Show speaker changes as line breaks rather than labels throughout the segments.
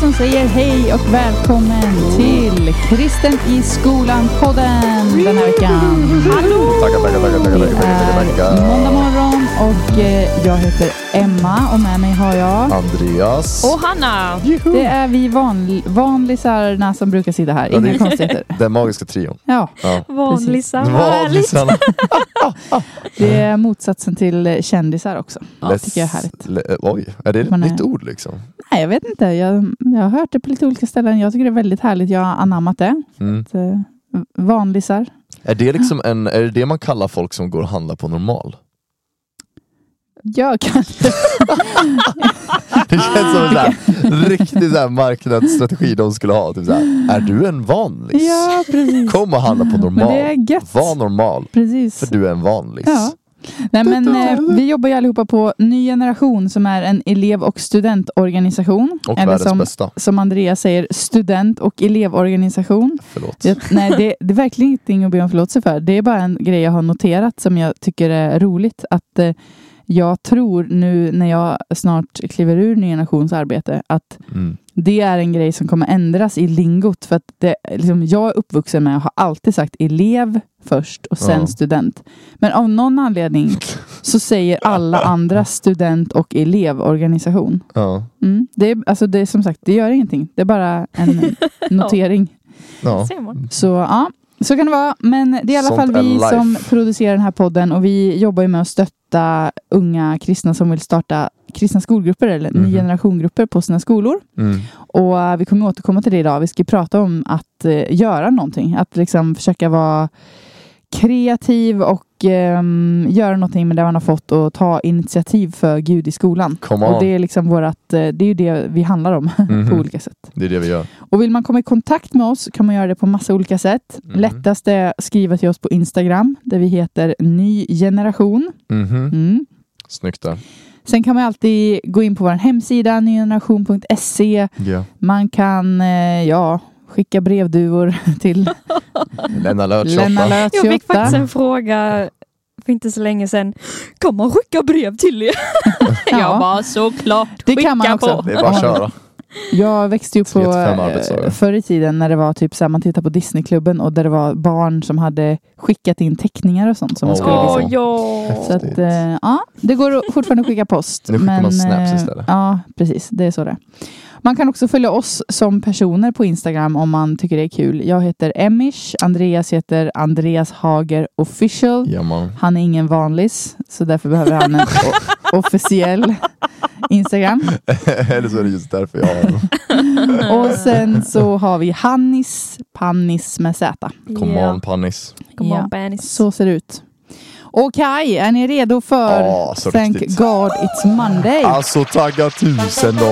som säger hej och välkommen till Kristen i skolan-podden den här veckan.
Tackar, tackar, tackar, tackar,
Det
tackar,
är måndag morgon och eh, jag heter Emma och med mig har jag
Andreas.
Och Hanna!
det är vi van, vanlisarna som brukar sitta här.
Ja, det-
Inga konstigheter.
Den magiska trion.
Ja.
Vanlisar.
Vanlisarna.
det är motsatsen till kändisar också.
Läs-
tycker jag är härligt.
Le- Oj, är det ett
Man är-
nytt ord liksom?
Nej, jag vet inte. Jag, jag har hört det på lite olika ställen. Jag tycker det är väldigt härligt. Jag har anammat det.
Mm.
Att, eh, vanlisar.
Är det liksom en, är det det man kallar folk som går och handlar på normal?
Jag kanske...
Det känns som en så här, riktig så marknadsstrategi de skulle ha. Typ så här, är du en vanlis?
Ja, precis.
Kom och handla på normal.
det är gött.
Var normal,
Precis.
för du är en vanlis.
Ja. Nej, men, eh, vi jobbar ju allihopa på Ny Generation som är en elev och studentorganisation.
Och
Eller som,
bästa.
som Andreas säger, student och elevorganisation.
Förlåt.
Det, nej, det, det är verkligen ingenting att be om förlåtelse för. Det är bara en grej jag har noterat som jag tycker är roligt. Att eh, jag tror nu när jag snart kliver ur Ny Generations arbete att
Mm.
det är en grej som kommer ändras i lingot. För att det, liksom, jag är uppvuxen med och har alltid sagt elev först och sen
Ja.
student. Men av någon anledning så säger alla andra student och elevorganisation.
Ja.
Mm. Det, är, alltså det är som sagt, det gör ingenting. Det är bara en notering.
Ja.
Så ja, så kan det vara. Men det är i alla
Sånt
fall vi som producerar den här podden och vi jobbar ju med att stötta unga kristna som vill starta kristna skolgrupper eller ny
Mhm.
generation-grupper på sina skolor.
Mm.
Och eh, vi kommer återkomma till det idag. Vi ska prata om att eh, göra någonting. Att liksom försöka vara kreativ och ehm, göra någonting med det man har fått och ta initiativ för Gud i skolan. Och det är liksom vårat, eh, det är ju det vi handlar om
Mhm.
på olika sätt.
Det är det vi gör.
Och vill man komma i kontakt med oss kan man göra det på massa olika sätt.
Mhm.
Lättast är att skriva till oss på Instagram där vi heter Ny Generation.
Mhm.
Mm.
Snyggt där.
Sen kan man alltid gå in på vår hemsida nygeneration.se.
Ja.
Man kan eh, ja, skicka brevduvor till
Lena
Lena
28.
Löt
Jag fick
28.
faktiskt en fråga för inte så länge sedan. Kan man skicka brev till er?
Ja.
Jag bara såklart,
Det
skicka
kan man också.
på.
Det är bara att köra.
Jag växte upp på eh, förr i tiden när det var typ så här, man tittade på Disneyklubben och där det var barn som hade skickat in teckningar och sånt som man
Åh.
skulle visa.
ja.
Så att, eh, ja, det går fortfarande att skicka post.
Nu skickar man
men,
snaps
eh,
istället.
Ja, precis. Det är så det är. Man kan också följa oss som personer på Instagram om man tycker det är kul. Jag heter Emish, Andreas heter Andreas Hager official.
Ja.
Han är ingen vanlis, så därför behöver han en officiell Instagram.
Eller så är det just därför jag har den.
Och sen så har vi Hannis, Pannis med Z.
Come on Pannis.
Come on Banis.
Så ser det ut. Okej, är ni redo för
Ja,
Thank
riktigt.
God It's Monday?
Alltså tagga tusen då.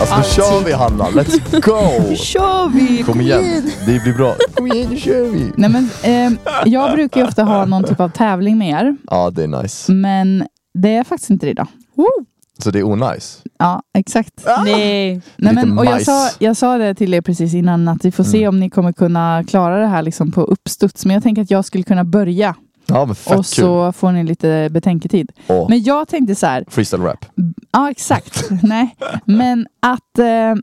Alltså nu
Alltid.
kör vi Hanna, let's go!
kör vi!
Kom igen, det blir bra. Kom igen, nu kör vi!
Nej, men, eh, jag brukar ju ofta ha någon typ av tävling med er,
Ja, det är nice.
men det är faktiskt inte det idag.
Så det är onajs.
Ja, exakt.
Nej.
Nej,
Lite
men, och jag, sa, jag sa det till er precis innan att vi får se
Mm.
om ni kommer kunna klara det här liksom på uppstuds. Men jag tänker att jag skulle kunna börja
Ja men fett
och så får ni lite betänketid.
Och
Men jag tänkte så här,
freestyle rap.
ja exakt, nej, men att eh,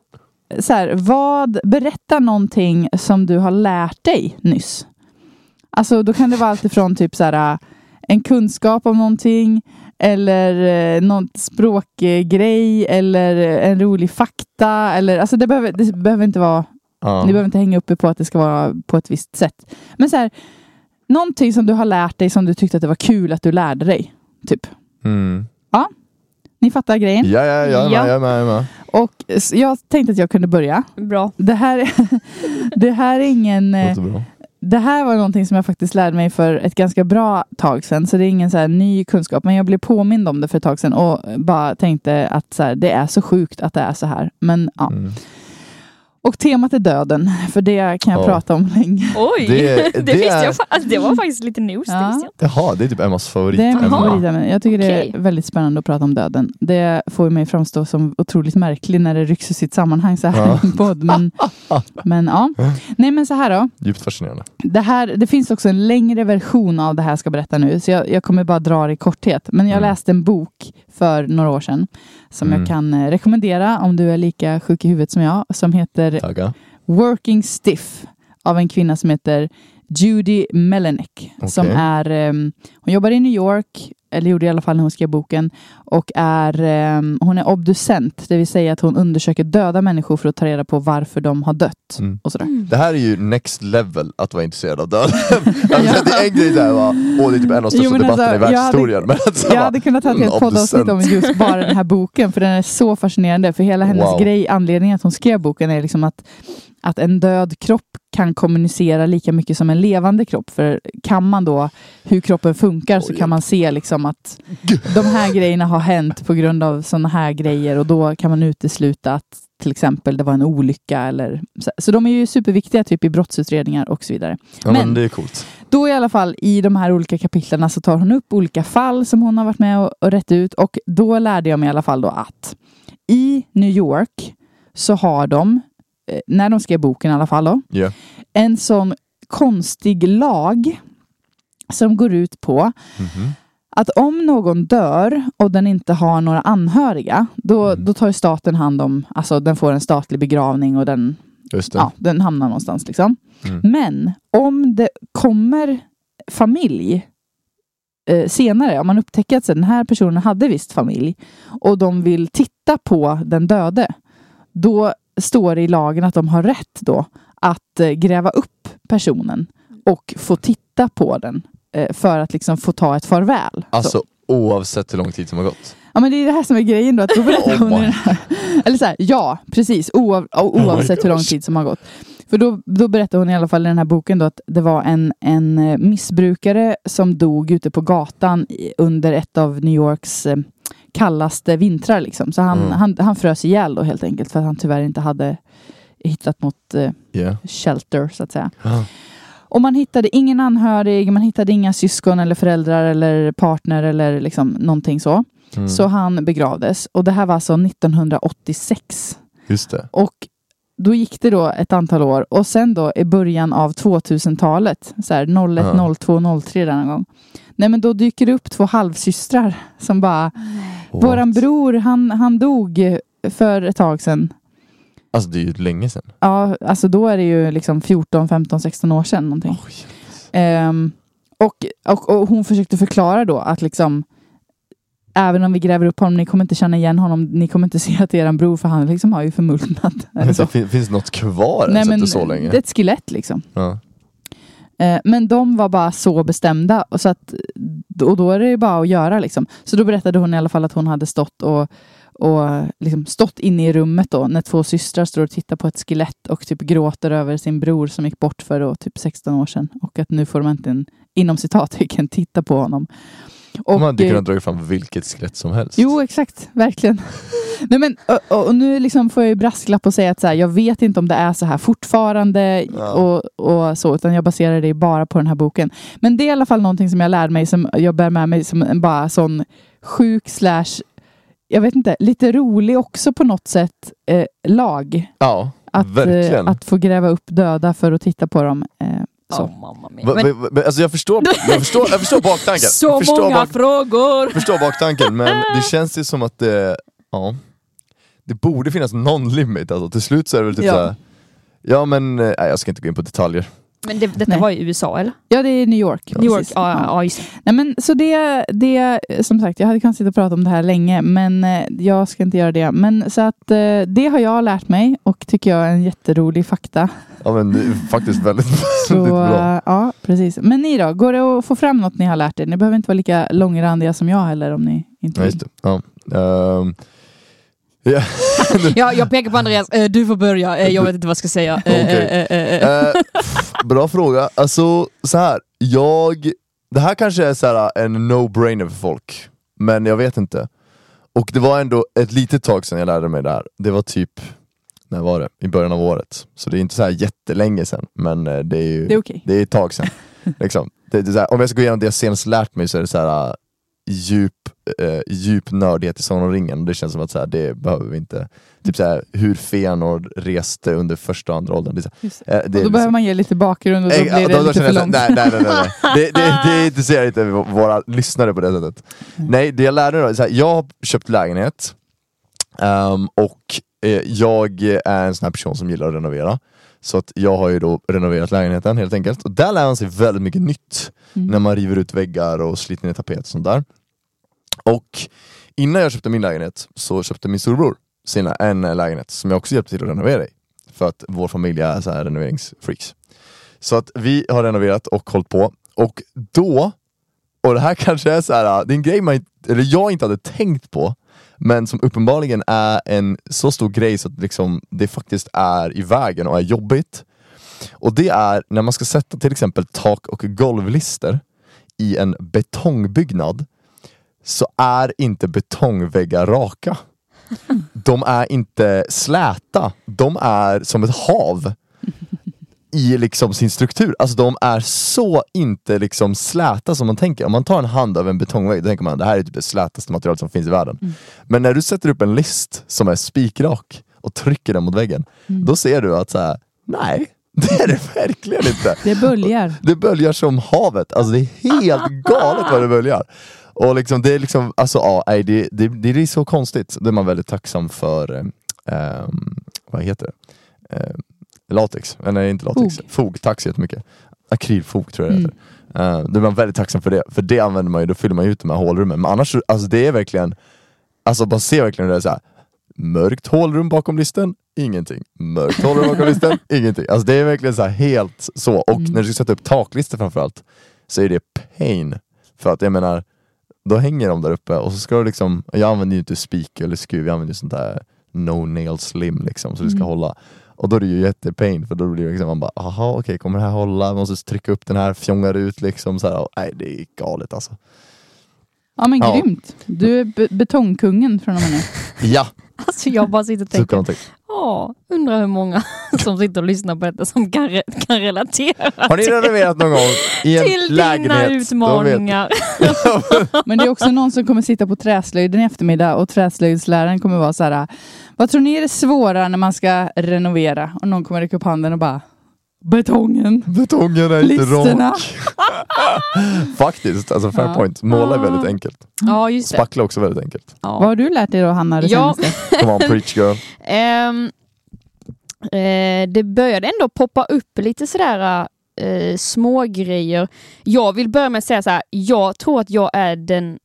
så här, vad, berätta någonting som du har lärt dig nyss. Alltså då kan det vara allt ifrån typ så här, en kunskap om någonting eller eh, någon språkgrej eller en rolig fakta. Eller, alltså det, behöver, det behöver inte vara
Ja.
Ni behöver inte hänga uppe på att det ska vara på ett visst sätt. Men så här, någonting som du har lärt dig som du tyckte att det var kul att du lärde dig. Typ.
Mm.
Ni fattar grejen?
Ja, ja, med,
Ja.
jag är med, jag är med.
Och jag tänkte att jag kunde börja.
Bra.
Det här, det här är ingen... eh. Det här var någonting som jag faktiskt lärde mig för ett ganska bra tag sedan. Så det är ingen så här ny kunskap. Men jag blev påmind om det för ett tag sedan och bara tänkte att så här, det är så sjukt att det är så här. Men ja.
Mm.
Och temat är döden. För det kan jag
Ja.
prata om länge.
Oj,
Det-
det,
det
visste
är-
jag alltså, Det var faktiskt lite news.
Ja.
Det visste jag inte.
Jaha, det är typ Emmas favorit.
Det är min favoritämne. Jag tycker det
Okej.
är väldigt spännande att prata om döden. Det får mig framstå som otroligt märklig när det rycks ur sitt sammanhang så här
Ja.
i en podd. Men, men ja. Nej men så här då.
Djupt fascinerande.
Det, här, det finns också en längre version av det här jag ska berätta nu. Så jag, jag kommer bara dra det i korthet. Men jag
Mm.
läste en bok för några år sedan. Som
Mm.
jag kan eh, rekommendera om du är lika sjuk i huvudet som jag. Som heter
Tagga.
Working Stiff av en kvinna som heter Judy Melenek. Som
Okej.
är, ehm, hon jobbar i New York, eller gjorde i alla fall när hon skrev boken. Och är, ehm, hon är obducent, det vill säga att hon undersöker döda människor för att ta reda på varför de har dött.
Mm.
Och sådär.
Mm.
Det här är ju next level att vara intresserad av döden. alltså, det är en grej såhär, va, åh det är typ en av de största
Jo, men
debatterna
alltså,
i
jag hade-
världshistorien. men alltså,
Jag hade kunnat ha ett helt poddavsnitt om just bara den här boken, för den är så fascinerande. För hela hennes
Wow.
grej, anledningen att hon skrev boken är liksom att, att en död kropp kan kommunicera lika mycket som en levande kropp. För kan man då hur kroppen funkar så kan man se liksom att de här grejerna har hänt på grund av sådana här grejer och då kan man utesluta att till exempel det var en olycka eller så. Så de är ju superviktiga typ i brottsutredningar och så vidare.
ja, men
men-
det är coolt.
Då i alla fall i de här olika kapitlerna så tar hon upp olika fall som hon har varit med och, och rätt ut och då lärde jag mig i alla fall då att i New York så har de, när de skrev boken i alla fall då,
Ja.
en sån konstig lag som går ut på
Mhm.
att om någon dör och den inte har några anhöriga, då,
Mm.
då tar staten hand om, alltså den får en statlig begravning och den, ja, den hamnar någonstans liksom.
Mm.
Men om det kommer familj eh, senare, om man upptäcker att så, den här personen hade visst familj och de vill titta på den döde, då står det i lagen att de har rätt då att eh, gräva upp personen och få titta på den eh, för att liksom få ta ett farväl. Så.
Alltså oavsett hur lång tid som har gått.
Ja men det är det här som är grejen då, att då berättar
Oh
hon här, eller så här, ja precis, oav, o- oavsett hur lång tid som har gått. För då, då berättar hon i alla fall i den här boken då att det var en, en eh, missbrukare som dog ute på gatan under ett av New Yorks kallaste vintrar liksom. Så han,
Mm.
han, han frös ihjäl då helt enkelt för att han tyvärr inte hade hittat något eh,
Yeah.
shelter så att säga.
Ah.
Och man hittade ingen anhörig, man hittade inga syskon eller föräldrar eller partner eller liksom någonting så.
Mm.
Så han begravdes. Och det här var alltså 1986.
Just det.
Och då gick det då ett antal år och sen då i början av 2000-talet, så här 01,
Ja.
02, 03 denna gång. Nej men då dyker det upp två halvsystrar som bara,
What?
bror han, han dog för ett tag sedan.
Alltså det är ju länge sedan.
Ja, alltså då är det ju liksom 14, 15, 16 år sedan någonting.
Oj.
Ehm, och, och, och hon försökte förklara då att liksom Även om vi gräver upp honom, ni kommer inte känna igen honom, ni kommer inte se att det är er bror för han liksom har ju förmultnat.
Det fin- finns något kvar
Nej, men
så länge?
Det är ett skelett liksom.
Ja.
Eh, men de var bara så bestämda och, så att, och då är det ju bara att göra liksom. Så då berättade hon i alla fall att hon hade stått och, och liksom stått inne i rummet då när två systrar står och tittar på ett skelett och typ gråter över sin bror som gick bort för då, typ 16 år sedan och att nu får de äntligen inom citattecken titta på honom. Och,
Man hade
eh,
kunnat dra fram vilket skelett som helst.
Jo, exakt. Verkligen. Nej, men, och, och, nu liksom får jag ju brasklapp och säga att så här, jag vet inte om det är så här fortfarande
Ja.
och, och så, utan jag baserar det bara på den här boken. Men det är i alla fall någonting som jag lärde mig, som jag bär med mig som en bara sån sjuk slash, jag vet inte, lite rolig också på något sätt, eh, lag.
Ja,
Att, eh, att få gräva upp döda för att titta på dem. Eh, så.
Oh, mamma mia.
Va- va- va- alltså jag förstår, jag förstår, jag förstår baktanken.
så
jag förstår,
många
bak,
frågor!
förstår baktanken men det känns ju som att det, ja, det borde finnas någon limit. Alltså. Till slut så är det väl typ
Ja.
såhär, ja men eh, nej, jag ska inte gå in på detaljer.
Men det, detta
Nej.
var i USA eller?
Ja, det är New York.
New York? Ja, ja, ja just det.
Nej, men, så det, det, som sagt, jag hade kunnat sitta och prata om det här länge, men eh, jag ska inte göra det. Men så att eh, det har jag lärt mig och tycker jag är en jätterolig fakta.
Ja men det är faktiskt väldigt,
Så,
väldigt bra.
eh, ja, precis. Men ni då, går det att få fram något ni har lärt er? Ni behöver inte vara lika långrandiga som jag heller om ni inte
Ja,
vill.
just det. Ja. Ehm, ja.
Ja, jag pekar på Andreas, Eh, du får börja, Eh, jag vet inte vad jag ska säga. Eh,
bra fråga. Alltså så här. jag... Det här kanske är så här en no-brainer för folk, men jag vet inte. Och det var ändå ett litet tag sedan jag lärde mig det här. Det var typ, när var det? I början av året. Så det är inte så här jättelänge sedan, men det är ju
Det är okej.
det är ett tag sedan. liksom. det, det här, om jag ska gå igenom det jag senast lärt mig så är det så här, djup, eh, djup nördighet i Sagan om ringen det känns som att så här, det behöver vi inte. Typ så här, hur Fëanor reste under första och andra åldern. Det, eh, det
Och då behöver man ge lite bakgrund och då
Eh,
blir det
då- då
lite för långt.
här, Nej, nej, nej, nej. Det, det, det intresserar inte våra lyssnare på det sättet.
Mm.
Nej, det jag lärde mig då, här, jag har köpt lägenhet ehm, och eh, jag är en sån här person som gillar att renovera. Så att jag har ju då renoverat lägenheten helt enkelt. Och där lär man sig väldigt mycket nytt.
Mm.
När man river ut väggar och sliter ner tapet och sånt där. Och innan jag köpte min lägenhet så köpte min storbror sina, en lägenhet som jag också hjälpte till att renovera i. För att vår familj är så här renoveringsfreaks. Så att vi har renoverat och hållit på. Och då, och det här kanske är så här, äh, det är en grej man, eller jag inte hade tänkt på, men som uppenbarligen är en så stor grej så att liksom det faktiskt är i vägen och är jobbigt. Och det är när man ska sätta till exempel tak och golvlister i en betongbyggnad så är inte betongväggar raka. De är inte släta, de är som ett hav i liksom sin struktur. Alltså de är så inte liksom släta som man tänker. Om man tar en hand över en betongvägg, då tänker man det här är typ det slätaste materialet som finns i världen. Men när du sätter upp en list som är spikrak och trycker den mot väggen, då ser du att så här, nej, det är det verkligen inte.
Det böljar.
Det böljar som havet, alltså det är helt galet vad det böljar. Och liksom, det är liksom, alltså ja, nej, det, det, det är så konstigt. Det är man väldigt tacksam för, eh, vad heter det? Eh, latex, nej inte latex,
Fog.
fog, tack så jättemycket. Akrylfog tror jag det
Mm.
heter. Eh, då är man väldigt tacksam för det, för det använder man ju, då fyller man ju ut de här hålrummen. Men annars, alltså det är verkligen, alltså man ser verkligen hur det är så här. Mörkt hålrum bakom listen, ingenting. Mörkt hålrum bakom listen, ingenting. Alltså det är verkligen så helt så. Och
Mm.
när du ska sätta upp taklistor framförallt, så är det pain. För att jag menar, då hänger de där uppe och så ska du liksom, jag använder ju inte spik eller skruv, jag använder ju sånt där no nail slim liksom, så det ska
Mm.
hålla. Och då är det ju jättepain för då blir det liksom, man bara, aha okej kommer det här hålla? Man måste trycka upp den här, fjongar ut liksom så här. Och, nej det är galet alltså.
Ja men
Ja.
grymt. Du är be- betongkungen från och med nu.
Ja,
Alltså jag bara sitter och tänker. Ja, undrar hur många som sitter och lyssnar på detta som kan, re- kan relatera
Har ni renoverat någon gång i en
till
lägenhet?
dina utmaningar.
Men det är också någon som kommer sitta på träslöjden i eftermiddag och träslöjdsläraren kommer vara så här. Vad tror ni är det svåra när man ska renovera? Och någon kommer räcka upp handen och bara Betongen.
betongen är inte
Listerna.
rak. Faktiskt, alltså fair
Ja.
point. Måla är väldigt enkelt.
Ja, just det.
Spackla också väldigt enkelt.
Vad
Ja.
har du lärt dig då Hanna? Det
Ja.
Come on preach girl.
Ehm, eh, det började ändå poppa upp lite sådär eh, små grejer. Jag vill börja med att säga så här. jag tror att jag är den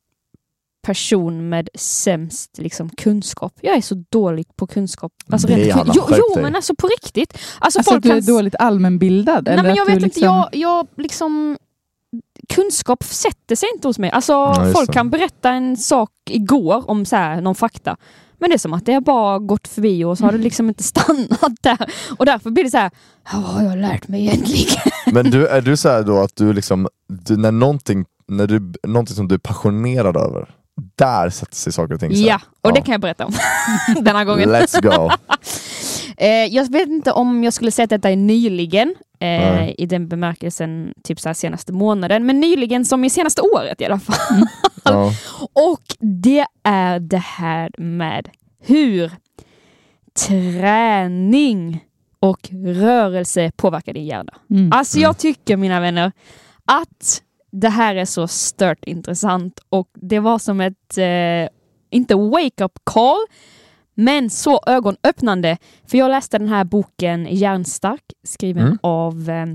person med sämst liksom, kunskap. Jag är så dålig på kunskap. Alltså,
Nej,
rent jo, jo men alltså på riktigt. Alltså,
Alltså
folk
att du
kan
är dåligt allmänbildad?
Nej,
eller
men jag vet inte,
liksom...
jag, jag liksom... Kunskap sätter sig inte hos mig. Alltså,
Ja,
folk kan berätta en sak igår om så här, någon fakta. Men det är som att det har bara gått förbi och så har det liksom inte stannat där. Och därför blir det så här, "Ja, vad har jag lärt mig egentligen?
Men du, är du så här då att du liksom, du, när någonting, när du, någonting som du är passionerad över, där sätter sig saker och ting så.
Ja, och det
Ja.
kan jag berätta om den här gången.
Let's go!
Eh, jag vet inte om jag skulle säga att detta är nyligen, eh,
Nej.
i den bemärkelsen typ så här senaste månaden, men nyligen som i senaste året i alla fall.
Ja.
Och det är det här med hur träning och rörelse påverkar din hjärna.
Mm.
Alltså jag tycker mina vänner att det här är så stört intressant och det var som ett, eh, inte wake-up call, men så ögonöppnande. För jag läste den här boken Hjärnstark skriven
Mm.
av eh,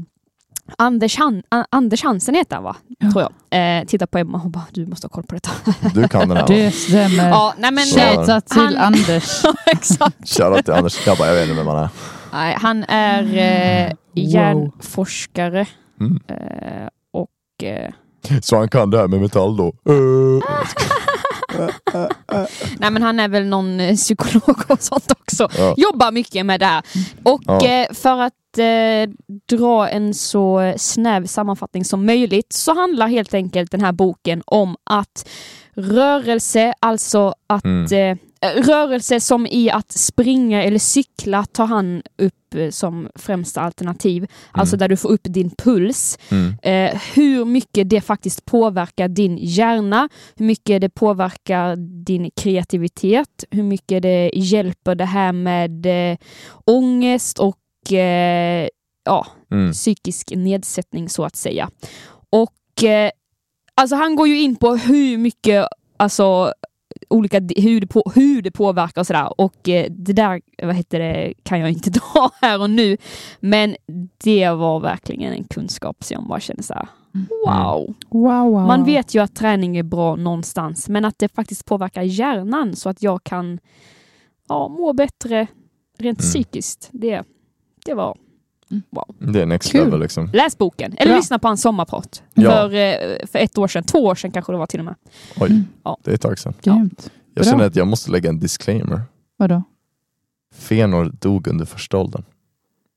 Anders, Han- A- Anders Hansen heter han va?
Ja.
Tror jag. Eh, titta på Emma och bara du måste ha koll på detta.
Du kan den här?
Det stämmer.
ja, nej men
Så.
Shoutout till
Han-
Anders.
exakt.
Shoutout till Anders, jag bara, jag vet inte vem han är.
Nej, han är eh,
Wow.
hjärnforskare
Mm.
eh, och eh,
Så han kan det här med metall då? Uh.
Nej men han är väl någon eh, psykolog och sånt också.
Ja.
Jobbar mycket med det här. Och
Ja.
eh, för att eh, dra en så snäv sammanfattning som möjligt så handlar helt enkelt den här boken om att rörelse, alltså att
Mm.
Rörelse som i att springa eller cykla tar han upp eh, som främsta alternativ. Alltså där du får upp din puls.
Mm.
Eh, hur mycket det faktiskt påverkar din hjärna, hur mycket det påverkar din kreativitet, hur mycket det hjälper det här med eh, ångest och eh, ja,
Mm.
psykisk nedsättning så att säga. Och eh, alltså han går ju in på hur mycket, alltså olika, hur det, på, hur det påverkar och sådär. Och eh, det där, vad heter det, kan jag inte ta här och nu. Men det var verkligen en kunskap som jag bara kände så här, wow.
Wow, wow.
Man vet ju att träning är bra någonstans, men att det faktiskt påverkar hjärnan så att jag kan ja, må bättre rent
Mm.
psykiskt. Det, det var
Det är next
Kul.
level liksom.
Läs boken, eller
Bra.
lyssna på hans sommarprat.
Ja.
För, eh, för ett år sedan, två år sedan kanske det var till och med.
Oj,
Mm.
Ja.
det är ett tag sedan.
Grymt.
Jag känner att jag måste lägga en disclaimer.
Vadå?
Fenor dog under första åldern.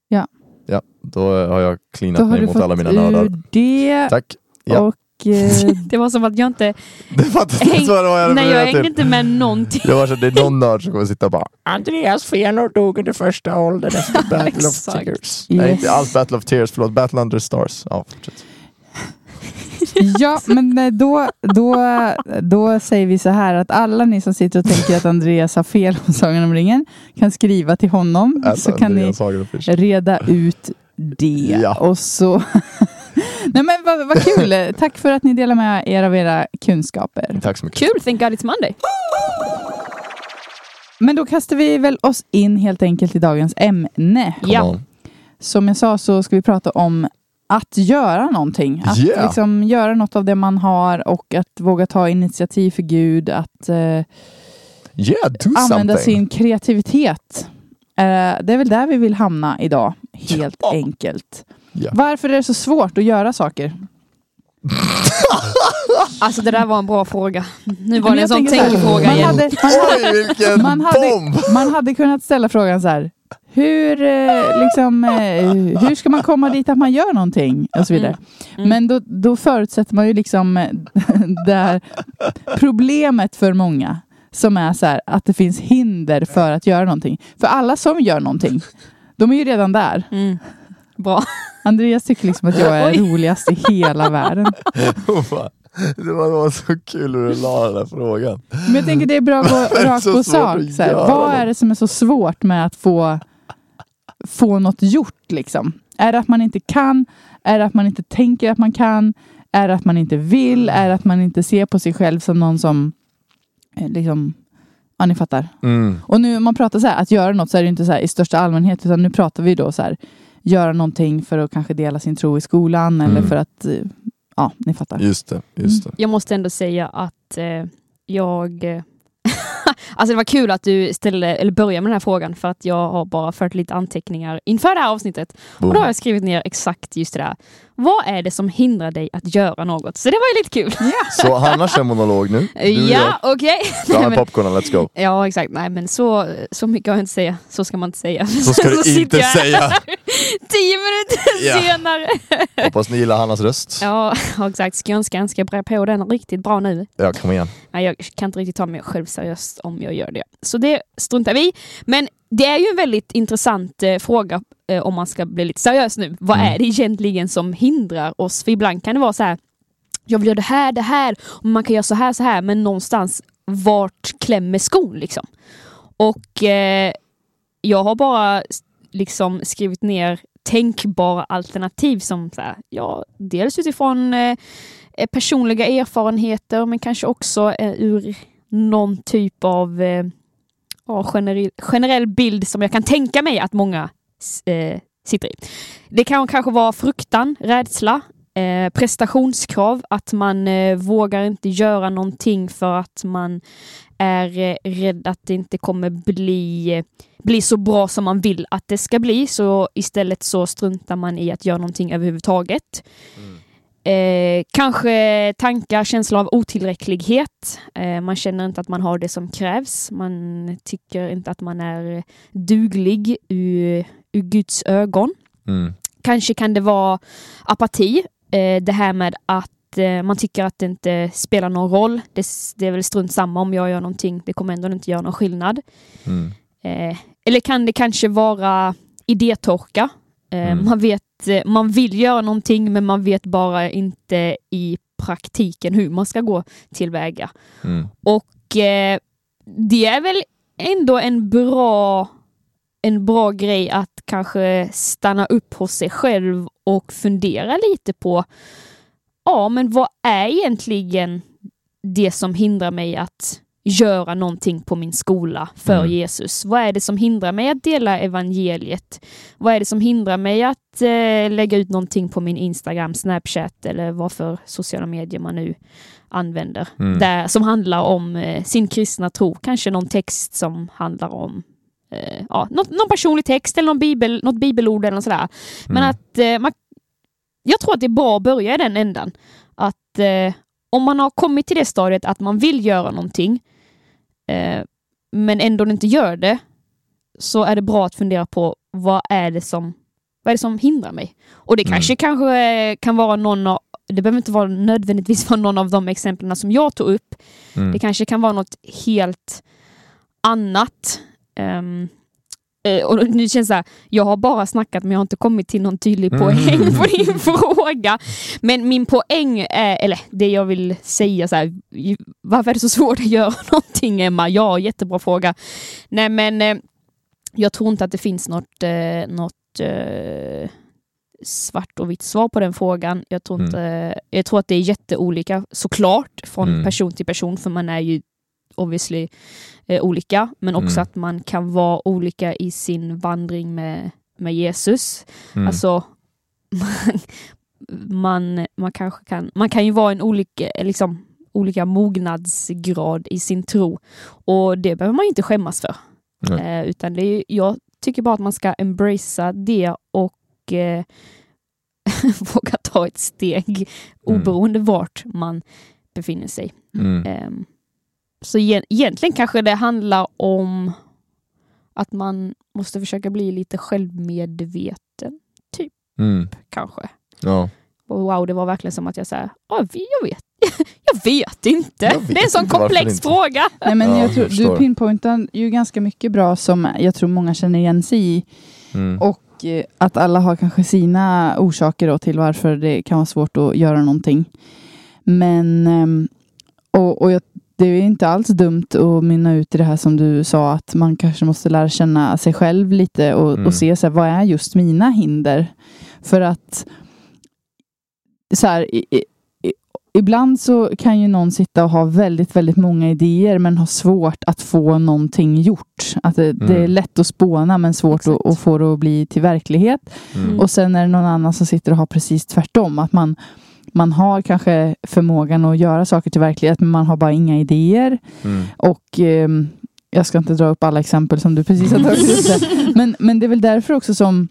Ja.
Ja, då har jag
Då
cleanat
har
mig
du
mot
fått
alla mina nördar.
ur det
Tack. Ja.
och
Det var som att jag inte...
Det fattas inte vad det var jag
nej, jag hängde
till.
inte med någonting.
Jag var så att det är någon nörd som kommer sitta och bara Andreas Fenor dog under första åldern efter Battle of. Tears. Nej, inte alls Battle of Tears, förlåt. Battle Under Stars. Ja, fortsätt.
Ja, men eh, då, då, då säger vi så här att alla ni som sitter och tänker att Andreas har fel om Sagan om ringen kan skriva till honom
Alltså,
så kan ni
Andreas Hagelfish.
reda ut det.
Ja.
Och så... Nej men vad, vad kul! Tack för att ni delar med er av era kunskaper.
Tack så mycket.
Kul, thank God it's Monday.
Men då kastar vi väl oss in helt enkelt i dagens ämne.
Come
Ja.
on.
Som jag sa så ska vi prata om att göra någonting. Att
Yeah.
liksom göra något av det man har och att våga ta initiativ för Gud. Att eh,
Yeah, do
använda
something.
sin kreativitet. Eh, det är väl där vi vill hamna idag, helt
Ja.
enkelt.
Ja.
Varför är det så svårt att göra saker?
Alltså det där var en bra fråga. Nu var det en sån
man
igen.
hade, man, hade,
Oj, vilken
man, hade,
bomb!
man hade kunnat ställa frågan så här. Hur, eh, liksom, eh, hur ska man komma dit att man gör någonting? Och så vidare.
Mm.
Men då, då förutsätter man ju liksom eh, det här problemet för många. Som är så här, att det finns hinder för att göra någonting. För alla som gör någonting, de är ju redan där.
Mm. Bra.
Andreas tycker liksom att jag är
Oj.
roligast i hela världen.
Det var, det var så kul hur du la den där frågan.
Men jag tänker det är bra att gå rakt på sak. Så här, vad är det som är så svårt med att få, få något gjort? Liksom? Är det att man inte kan? Är det att man inte tänker att man kan? Är det att man inte vill? Är det att man inte ser på sig själv som någon som eh, liksom, ja ni fattar.
Mm.
Och nu om man pratar så här, att göra något så är det inte så här i största allmänhet utan nu pratar vi då så här, göra någonting för att kanske dela sin tro i skolan eller
Mm.
för att, eh, ja ni fattar.
Just det, just det.
Jag måste ändå säga att eh, jag... eh, alltså det var kul att du ställde, eller började med den här frågan för att jag har bara fört lite anteckningar inför det här avsnittet. Och då har jag skrivit ner exakt just det där. Vad är det som hindrar dig att göra något? Så det var ju lite kul.
Så Hanna kör monolog nu. Du
ja, okej.
Fram
Nej,
med popcornen, let's go.
Ja, exakt. Nej, men så, så mycket har jag inte säga. Så ska man inte säga.
Så ska du
sitter
inte
här
säga.
Tio minuter
Ja.
senare.
Hoppas ni gillar Hannas röst.
Ja, exakt. Skånskan ska bre på den riktigt bra nu.
Ja, kom igen.
Nej, jag kan inte riktigt ta mig själv seriöst om jag gör det. Så det struntar vi. Men det är ju en väldigt intressant eh, fråga eh, om man ska bli lite seriös nu. Vad
Mm.
är det egentligen som hindrar oss? För ibland kan det vara så här, jag vill göra det här, det här, och man kan göra så här, så här, men någonstans vart klämmer skon liksom? Och eh, jag har bara liksom skrivit ner tänkbara alternativ som så här, ja, dels utifrån eh, personliga erfarenheter men kanske också eh, ur någon typ av eh, ja, generell, generell bild som jag kan tänka mig att många eh, sitter i. Det kan kanske vara fruktan, rädsla, eh, prestationskrav, att man eh, vågar inte göra någonting för att man är eh, rädd att det inte kommer bli, eh, bli så bra som man vill att det ska bli. Så istället så struntar man i att göra någonting överhuvudtaget. Mm. Eh, kanske tankar, känsla av otillräcklighet. Eh, man känner inte att man har det som krävs. Man tycker inte att man är duglig ur, ur Guds ögon.
Mm.
Kanske kan det vara apati. Eh, det här med att eh, man tycker att det inte spelar någon roll. Det, det är väl strunt samma om jag gör någonting. Det kommer ändå inte göra någon skillnad.
Mm.
Eh, eller kan det kanske vara idétorka? Eh,
Mm.
Man vet, eh, man vill göra någonting men man vet bara inte i praktiken hur man ska gå tillväga.
Mm.
Och eh, det är väl ändå en bra, en bra grej att kanske stanna upp hos sig själv och fundera lite på, ja men vad är egentligen det som hindrar mig att göra någonting på min skola för
Mm.
Jesus? Vad är det som hindrar mig att dela evangeliet? Vad är det som hindrar mig att eh, lägga ut någonting på min Instagram, Snapchat eller vad för sociala medier man nu använder?
Mm.
Där, som handlar om eh, sin kristna tro. Kanske någon text som handlar om eh, ja, något, någon personlig text eller någon bibel, något bibelord eller något sådär. Men
Mm.
att eh, man, jag tror att det är bra att börja i den ändan. Att eh, om man har kommit till det stadiet att man vill göra någonting eh, men ändå inte gör det så är det bra att fundera på vad är det som, vad är det som hindrar mig? Och det
Mm.
kanske kanske eh, kan vara någon av, det behöver inte vara nödvändigtvis vara någon av de exemplen som jag tog upp.
Mm.
Det kanske kan vara något helt annat. Eh, och nu känns det här, jag har bara snackat men jag har inte kommit till någon tydlig
Mm.
poäng på din fråga. Men min poäng är, eller det jag vill säga så här, varför är det så svårt att göra någonting Emma? Ja, jättebra fråga. Nej men eh, jag tror inte att det finns något, eh, något eh, svart och vitt svar på den frågan. Jag tror,
Mm.
inte, jag tror att det är jätteolika såklart från
Mm.
person till person för man är ju obviously eh, olika men också
Mm.
att man kan vara olika i sin vandring med, med Jesus.
Mm.
Alltså man, man, man kanske kan, man kan ju vara en olika, liksom, olika mognadsgrad i sin tro och det behöver man inte skämmas för. Eh, utan det är, jag tycker bara att man ska embracea det och eh, våga ta ett steg
Mm.
oberoende vart man befinner sig.
Mm.
Ehm, så ge- egentligen kanske det handlar om att man måste försöka bli lite självmedveten,
Mm.
kanske.
Ja.
Och wow, det var verkligen som att jag sa, jag vet, jag vet inte.
Jag vet
det är en sån komplex
inte?"
fråga.
Nej, men
Ja,
jag
jag
tror,
förstår.
du pinpointar ju ganska mycket bra som jag tror många känner igen sig i.
Mm.
Och eh, att alla har kanske sina orsaker då till varför det kan vara svårt att göra någonting. Men ehm, och, och jag, det är inte alls dumt att mynna ut i det här som du sa att man kanske måste lära känna sig själv lite och,
Mm.
och se så här, vad är just mina hinder? För att så här, i, i, ibland så kan ju någon sitta och ha väldigt, väldigt många idéer men ha svårt att få någonting gjort. Att det, det är
Mm.
lätt att spåna men svårt att, att få det att bli till verklighet.
Mm.
Och sen är det någon annan som sitter och har precis tvärtom. Att man, man har kanske förmågan att göra saker till verklighet men man har bara inga idéer.
Mm.
Och ehm, jag ska inte dra upp alla exempel som du precis har tagit upp. Men, men det är väl därför också som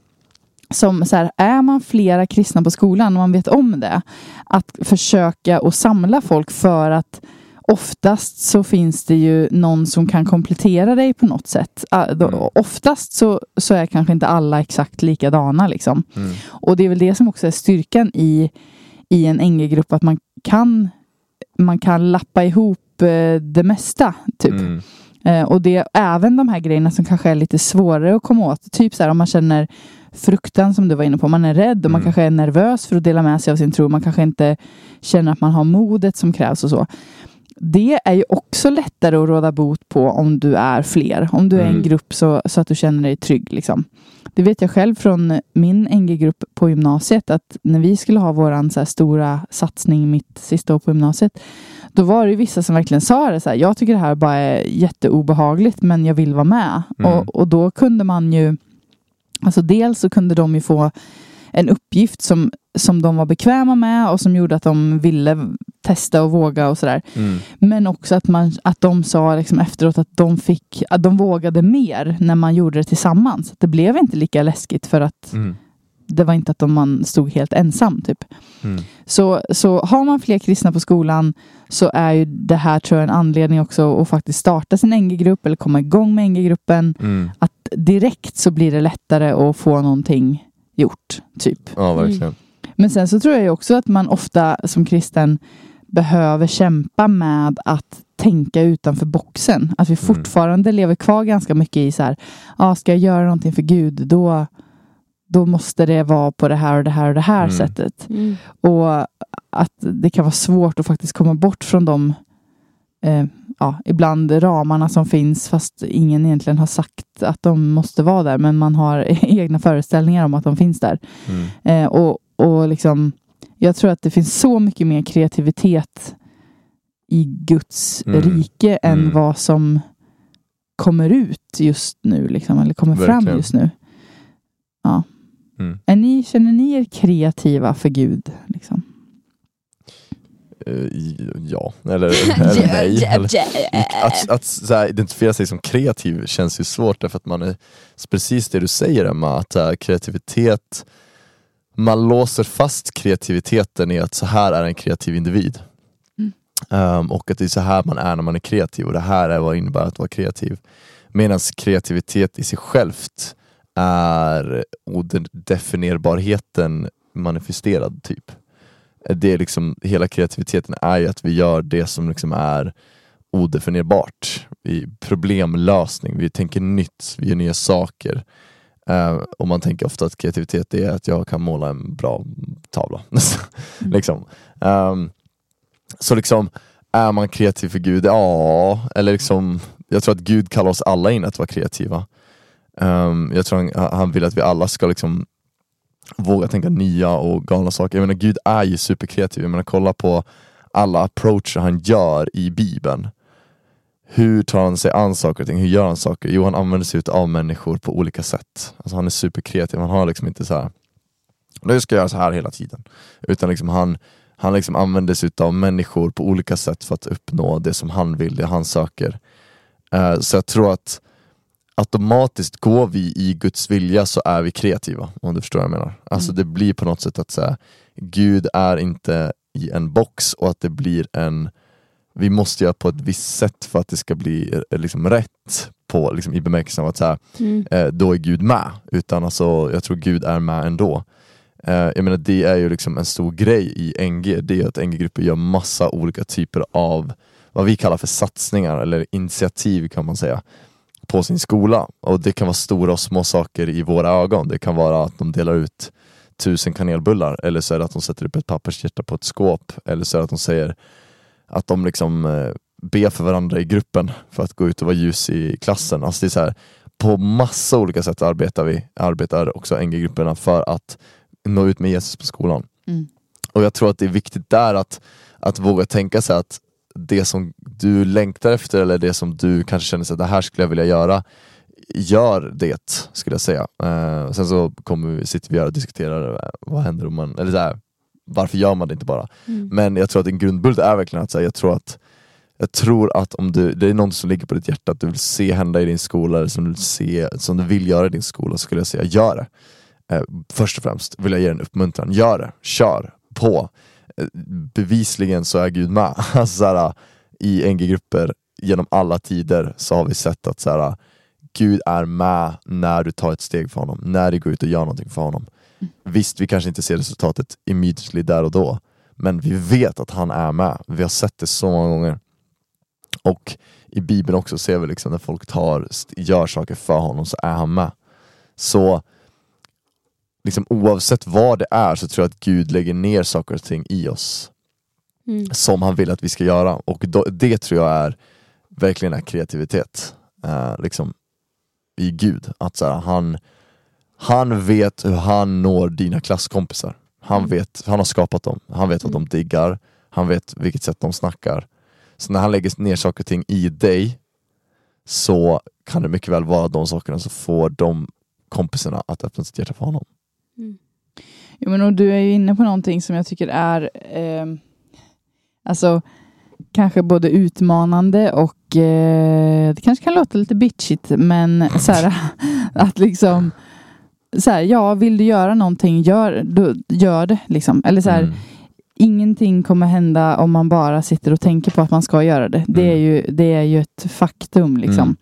som så här, är man flera kristna på skolan och man vet om det, att försöka att samla folk för att oftast så finns det ju någon som kan komplettera dig på något sätt. Ah,
Mm.
Oftast så, så är kanske inte alla exakt likadana liksom.
Mm.
Och det är väl det som också är styrkan i, i en NG-grupp, att man kan, man kan lappa ihop eh, det mesta. Typ.
Mm.
Eh, och det är även de här grejerna som kanske är lite svårare att komma åt. Typ så här om man känner fruktan som du var inne på. Man är rädd och man
Mm.
kanske är nervös för att dela med sig av sin tro. Man kanske inte känner att man har modet som krävs och så. Det är ju också lättare att råda bot på om du är fler. Om du är en
Mm.
grupp så, så att du känner dig trygg. Liksom. Det vet jag själv från min NG-grupp på gymnasiet att när vi skulle ha här stora satsning mitt sista år på gymnasiet då var det ju vissa som verkligen sa det så här, jag tycker det här bara är jätteobehagligt men jag vill vara med.
Mm.
Och, och då kunde man ju, alltså dels så kunde de ju få en uppgift som, som de var bekväma med och som gjorde att de ville testa och våga och sådär.
Mm.
Men också att, man, att de sa liksom efteråt att de, fick, att de vågade mer när man gjorde det tillsammans. Det blev inte lika läskigt för att
Mm.
det var inte att de, man stod helt ensam. Typ.
Mm.
Så, så har man fler kristna på skolan så är ju det här tror jag en anledning också att faktiskt starta sin NG-grupp eller komma igång med NG-gruppen.
Mm.
Att direkt så blir det lättare att få någonting gjort. Typ.
Ja, verkligen.
Men sen så tror jag ju också att man ofta som kristen behöver kämpa med att tänka utanför boxen. Att vi fortfarande lever kvar ganska mycket i så här, ja, ska jag göra någonting för Gud, då, då måste det vara på det här och det här och det här
Mm.
sättet.
Mm.
Och att det kan vara svårt att faktiskt komma bort från de eh, ja, ibland ramarna som finns fast ingen egentligen har sagt att de måste vara där men man har egna föreställningar om att de finns där.
Mm.
Eh, och, och liksom, jag tror att det finns så mycket mer kreativitet i Guds
Mm.
rike än
Mm.
vad som kommer ut just nu, liksom, eller kommer fram
Verkligen.
just nu. Ja.
Mm.
Är ni, känner ni er kreativa för Gud? Liksom?
Eh, ja, eller, eller nej. Eller, att att så här, identifiera sig som kreativ känns ju svårt därför att man är precis det du säger Emma, att äh, kreativitet man låser fast kreativiteten i att så här är en kreativ individ.
Mm.
Ehm, och att det är så här man är när man är kreativ och det här är vad det innebär att vara kreativ. Medan kreativitet i sig självt är odefinierbarheten manifesterad typ. Det är liksom, hela kreativiteten är ju att vi gör det som liksom är odefinierbart. Vi problemlösning, vi tänker nytt, vi gör nya saker. Eh, och man tänker ofta att kreativitet är att jag kan måla en bra tavla. liksom. Ehm, så liksom, är man kreativ för Gud? Ja, eller liksom, jag tror att Gud kallar oss alla in att vara kreativa. Ehm, jag tror han, han vill att vi alla ska liksom våga tänka nya och galna saker. Jag menar Gud är ju superkreativ, jag menar kolla på alla approacher han gör i bibeln. Hur tar han sig an saker och ting? Hur gör han saker? Jo, han använder sig av människor på olika sätt. Alltså han är superkreativ, han har liksom inte så här. nu ska jag göra så här hela tiden. Utan liksom han, han liksom använder sig av människor på olika sätt för att uppnå det som han vill, det han söker. Eh, så jag tror att automatiskt går vi i Guds vilja så är vi kreativa, om du förstår vad jag menar. Alltså
Mm.
det blir på något sätt att säga, Gud är inte i en box och att det blir en vi måste göra på ett visst sätt för att det ska bli eh, liksom rätt på, liksom, i bemärkelsen av att så här,
Mm.
eh, då är Gud med. Utan alltså, jag tror Gud är med ändå. Eh, jag menar det är ju liksom en stor grej i NG, det är att NG-grupper gör massa olika typer av vad vi kallar för satsningar eller initiativ kan man säga på sin skola. Och det kan vara stora och små saker i våra ögon. Det kan vara att de delar ut tusen kanelbullar eller så är det att de sätter upp ett pappershjärta på ett skåp eller så är det att de säger att de liksom eh, ber för varandra i gruppen för att gå ut och vara ljus i klassen. Alltså det är så här, på massa olika sätt arbetar vi, arbetar också NG-grupperna för att nå ut med Jesus på skolan.
Mm.
Och jag tror att det är viktigt där att, att våga tänka sig att det som du längtar efter eller det som du kanske känner att det här skulle jag vilja göra, gör det skulle jag säga. Eh, sen så kommer vi, sitter vi här och diskuterar eh, vad händer om man, eller så här, varför gör man det inte bara?
Mm.
Men jag tror att en grundbult är verkligen att säga, jag tror att jag tror att om du, det är något som ligger på ditt hjärta, att du vill se hända i din skola, eller som du, vill se, som du vill göra i din skola, så skulle jag säga gör det. Eh, först och främst vill jag ge en uppmuntran, gör det, kör på. Bevisligen så är Gud med. Alltså, så här, I NG-grupper genom alla tider så har vi sett att så här, Gud är med när du tar ett steg för honom, när du går ut och gör någonting för honom. Visst, vi kanske inte ser resultatet immediately där och då, men vi vet att han är med. Vi har sett det så många gånger. Och i Bibeln också ser vi liksom när folk tar, gör saker för honom så är han med. Så liksom oavsett vad det är så tror jag att Gud lägger ner saker och ting i oss
Mm.
som han vill att vi ska göra. Och då, det tror jag är verkligen är kreativitet. Eh, liksom, I Gud. Att så här, han, han vet hur han når dina klasskompisar. Han,
Mm.
vet, han har skapat dem. Han vet vad
Mm.
de diggar. Han vet vilket sätt de snackar. Så när han lägger ner saker och ting i dig så kan det mycket väl vara de sakerna som får de kompisarna att öppna sitt hjärta för honom.
Mm.
Jo, men och du är ju inne på någonting som jag tycker är eh, alltså kanske både utmanande och eh, det kanske kan låta lite bitchigt men så här, att liksom så här, ja, vill du göra någonting, gör, då, gör det. Liksom. Eller så här,
Mm.
ingenting kommer hända om man bara sitter och tänker på att man ska göra det. Det, är,
Mm.
ju, det är ju ett faktum. Liksom.
Mm.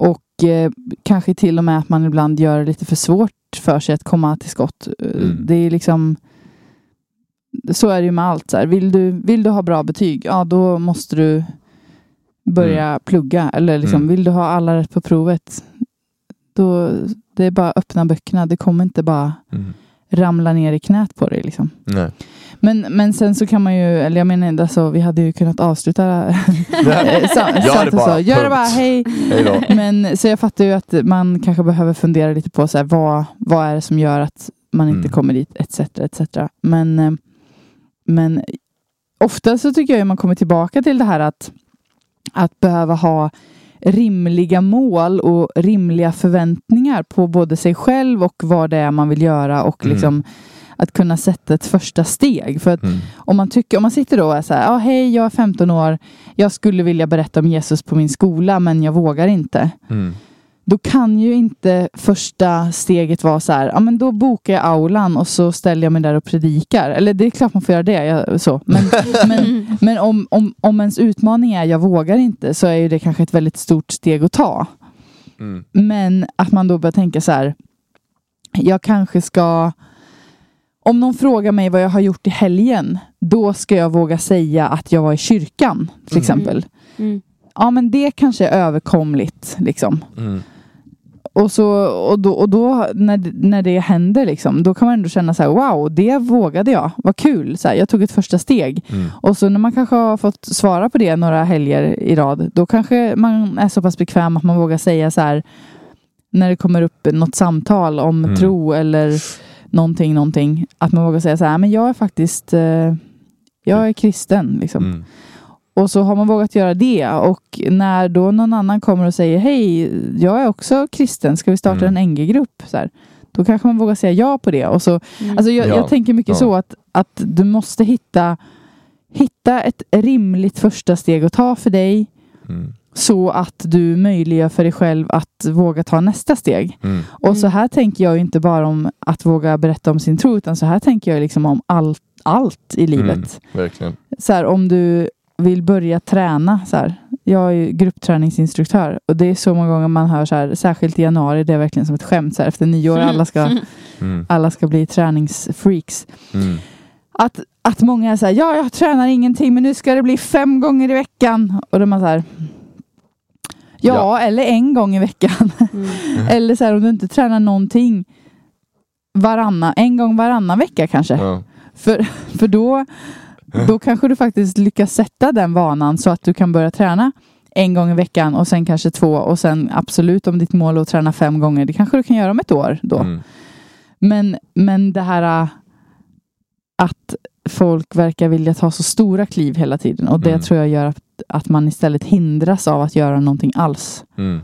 Och eh, kanske till och med att man ibland gör det lite för svårt för sig att komma till skott. Eh,
Mm.
Det är liksom så är det ju med allt. Så här. Vill, du, vill du ha bra betyg, ja då måste du börja plugga. Eller liksom,
Mm.
vill du ha alla rätt på provet, då det är bara att öppna böckerna. Det kommer inte bara
Mm.
Ramla ner i knät på dig. Liksom.
Nej.
Men, men sen så kan man ju, eller jag menar, alltså, vi hade ju kunnat avsluta eh, sam-
Gör det bara,
så. Gör det bara, hej. Men så jag fattar ju att man kanske behöver fundera lite på så här, vad, vad är det som gör att man inte
Mm.
kommer dit, etc. etc. Men, eh, men ofta så tycker jag ju man kommer tillbaka till det här att, att behöva ha rimliga mål och rimliga förväntningar på både sig själv och vad det är man vill göra och
Mm.
liksom att kunna sätta ett första steg. För att
Mm.
om man, tycker, om man sitter då och är så här, ja hej jag är 15 år, jag skulle vilja berätta om Jesus på min skola men jag vågar inte.
Mm.
Då kan ju inte första steget vara så här, ja men då bokar jag aulan och så ställer jag mig där och predikar. Eller det är klart man får göra det, jag, så. Men, men, men om, om, om ens utmaning är jag vågar inte så är ju det kanske ett väldigt stort steg att ta.
Mm.
Men att man då börjar tänka så här, jag kanske ska om någon frågar mig vad jag har gjort i helgen, då ska jag våga säga att jag var i kyrkan, till
Mm.
exempel.
Mm.
Ja, men det kanske är överkomligt, liksom.
Mm.
Och, så, och då, och då när, det- när det händer, liksom, då kan man ändå känna så här, wow, det vågade jag. Vad kul. Så här, jag tog ett första steg.
Mm.
Och så när man kanske har fått svara på det några helger i rad, då kanske man är så pass bekväm att man vågar säga så här, när det kommer upp något samtal om
Mm.
tro eller någonting, någonting, att man vågar säga så här, men jag är faktiskt, eh, jag är kristen. Liksom.
Mm.
Och så har man vågat göra det och när då någon annan kommer och säger hej, jag är också kristen, ska vi starta
Mm.
en NG-grupp? Så här, då kanske man vågar säga ja på det. Och så,
Mm.
alltså jag,
Ja.
jag tänker mycket
Ja.
så att, att du måste hitta, hitta ett rimligt första steg att ta för dig
Mm.
så att du möjliggör för dig själv att våga ta nästa steg.
Mm.
Och så här tänker jag inte bara om att våga berätta om sin tro utan så här tänker jag liksom om allt, allt i livet
Mm. Verkligen.
så här, om du vill börja träna. Så här. Jag är ju gruppträningsinstruktör och det är så många gånger man hör så här, särskilt i januari, det är verkligen som ett skämt. Så här, efter nyår, alla ska,
Mm.
alla ska bli träningsfreaks.
Mm.
Att, att många är så här, ja jag tränar ingenting men nu ska det bli fem gånger i veckan. Och då är man så här, ja,
Ja.
eller en gång i veckan.
Mm.
eller så här, om du inte tränar någonting varannan, en gång varannan vecka kanske.
Ja.
För, för då, då kanske du faktiskt lyckas sätta den vanan så att du kan börja träna en gång i veckan och sen kanske två och sen absolut om ditt mål är att träna fem gånger, det kanske du kan göra om ett år då.
Mm.
Men, men det här äh, att folk verkar vilja ta så stora kliv hela tiden och det
Mm.
tror jag gör att, att man istället hindras av att göra någonting alls.
Mm.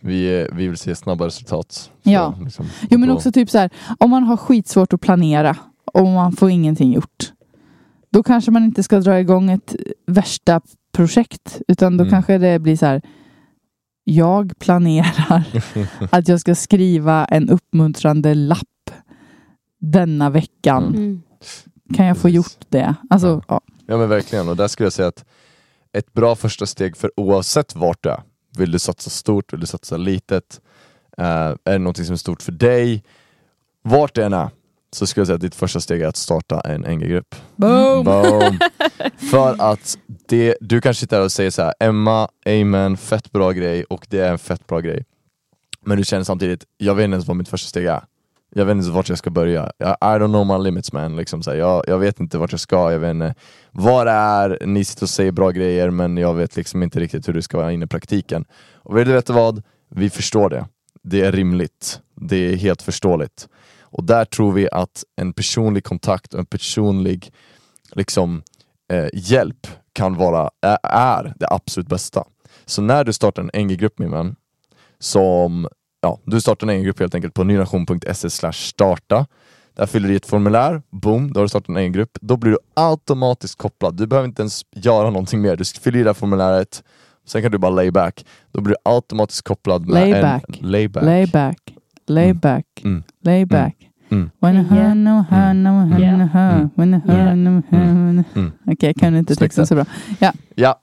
Vi, eh, vi vill se snabba resultat.
Ja.
liksom,
Jo men också typ så här, om man har skitsvårt att planera och man får ingenting gjort. Då kanske man inte ska dra igång ett värsta projekt utan då
Mm.
kanske det blir så här. Jag planerar att jag ska skriva en uppmuntrande lapp denna veckan.
Mm.
Mm.
Kan jag få
Precis.
gjort det? Alltså, ja.
Ja men verkligen, och där skulle jag säga att ett bra första steg för oavsett vart du är, vill du satsa stort, vill du satsa litet, eh, är det någonting som är stort för dig, vart det än är, så skulle jag säga att ditt första steg är att starta en NG-grupp.
Boom!
Boom. För att det, du kanske sitter där och säger så här: Emma, amen, fett bra grej och det är en fett bra grej. Men du känner samtidigt, jag vet inte ens vad mitt första steg är. Jag vet inte vart jag ska börja. Jag- I don't know my limits man. Liksom så här, jag, jag vet inte vart jag ska, jag vet inte vad det är. Ni sitter och säger bra grejer men jag vet liksom inte riktigt hur det ska vara inne i praktiken. Och vill du veta vad? Vi förstår det. Det är rimligt. Det är helt förståeligt. Och där tror vi att en personlig kontakt och en personlig liksom, eh, hjälp kan vara, är det absolut bästa. Så när du startar en NG-grupp min vän, som, ja, du startar en NG-grupp helt enkelt på nynation.se starta. Där fyller du i ett formulär, boom, då har du startat en NG-grupp. Då blir du automatiskt kopplad. Du behöver inte ens göra någonting mer. Du fyller i det här formuläret, sen kan du bara lay back. Då blir du automatiskt kopplad med
Lay
en
back.
lay back.
Lay back, lay
Mm.
back, lay back. When when I heard
Yeah.
no her, when I-
Mm.
Okej, jag kan inte texten så bra.
Ja,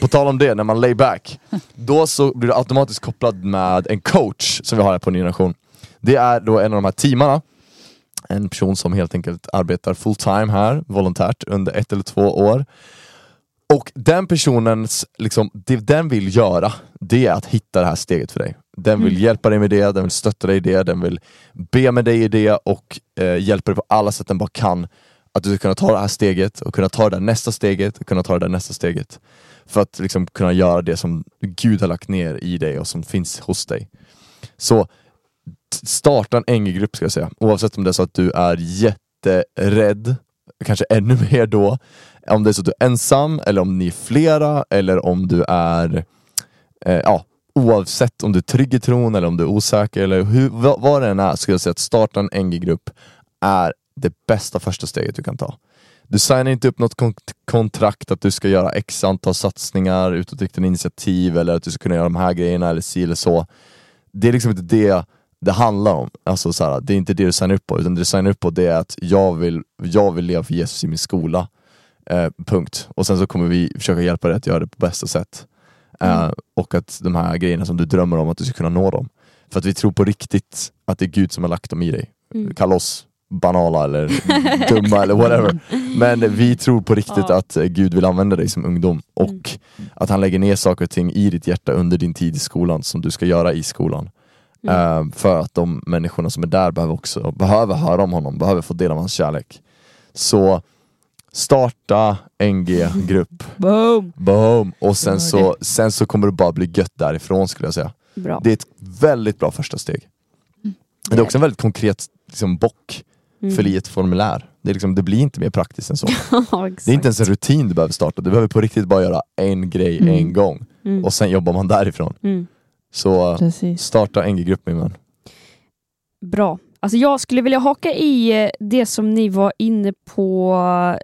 på tal om det, när man lay back, då så blir du automatiskt kopplad med en coach som vi har här på Ny Nation. Det är då en av de här teamarna en person som helt enkelt arbetar full time här, volontärt, under ett eller två år. Och den personens, liksom, det den vill göra, det är att hitta det här steget för dig. Den vill hjälpa dig med det, den vill stötta dig i det, den vill be med dig i det och eh, hjälpa dig på alla sätt den bara kan. Att du ska kunna ta det här steget och kunna ta det där nästa steget och kunna ta det där nästa steget. För att liksom kunna göra det som Gud har lagt ner i dig och som finns hos dig. Så starta en NG-grupp ska jag säga, oavsett om det är så att du är jätterädd, kanske ännu mer då, om det är så att du är ensam eller om ni är flera eller om du är eh, ja, oavsett om du är trygg i tron eller om du är osäker eller hur, vad, vad det än är, skulle jag säga att starta en NG-grupp är det bästa första steget du kan ta. Du signar inte upp något kontrakt att du ska göra x antal satsningar, utåtriktade initiativ eller att du ska kunna göra de här grejerna eller si eller så. Det är liksom inte det det handlar om. Alltså så här, det är inte det du signar upp på, utan det du signar upp på det är att jag vill, jag vill leva för Jesus i min skola. Eh, punkt. Och sen så kommer vi försöka hjälpa dig att göra det på bästa sätt. Eh, och att de här grejerna som du drömmer om, att du ska kunna nå dem. För att vi tror på riktigt att det är Gud som har lagt dem i dig.
Mm.
Kalla oss banala eller dumma eller whatever. Men vi tror på riktigt
Ja.
att eh, Gud vill använda dig som ungdom och
Mm.
att han lägger ner saker och ting i ditt hjärta under din tid i skolan som du ska göra i skolan.
Mm.
Eh, för att de människorna som är där behöver också behöver höra om honom, behöver få del av hans kärlek. Så starta NG-grupp,
Boom!
boom! Och sen så, sen så kommer det bara bli gött därifrån skulle jag säga.
Bra.
Det är ett väldigt bra första steg. Det är också en väldigt konkret liksom, bock,
Mm.
fyll i ett formulär. Det, är liksom, det blir inte mer praktiskt än så.
Ja.
Det är inte ens en rutin du behöver starta, du behöver på riktigt bara göra en grej
Mm.
en gång
Mm.
och sen jobbar man därifrån.
Mm.
Så
Precis.
starta NG-grupp min vän.
Bra. Alltså jag skulle vilja haka i eh, det som ni var inne på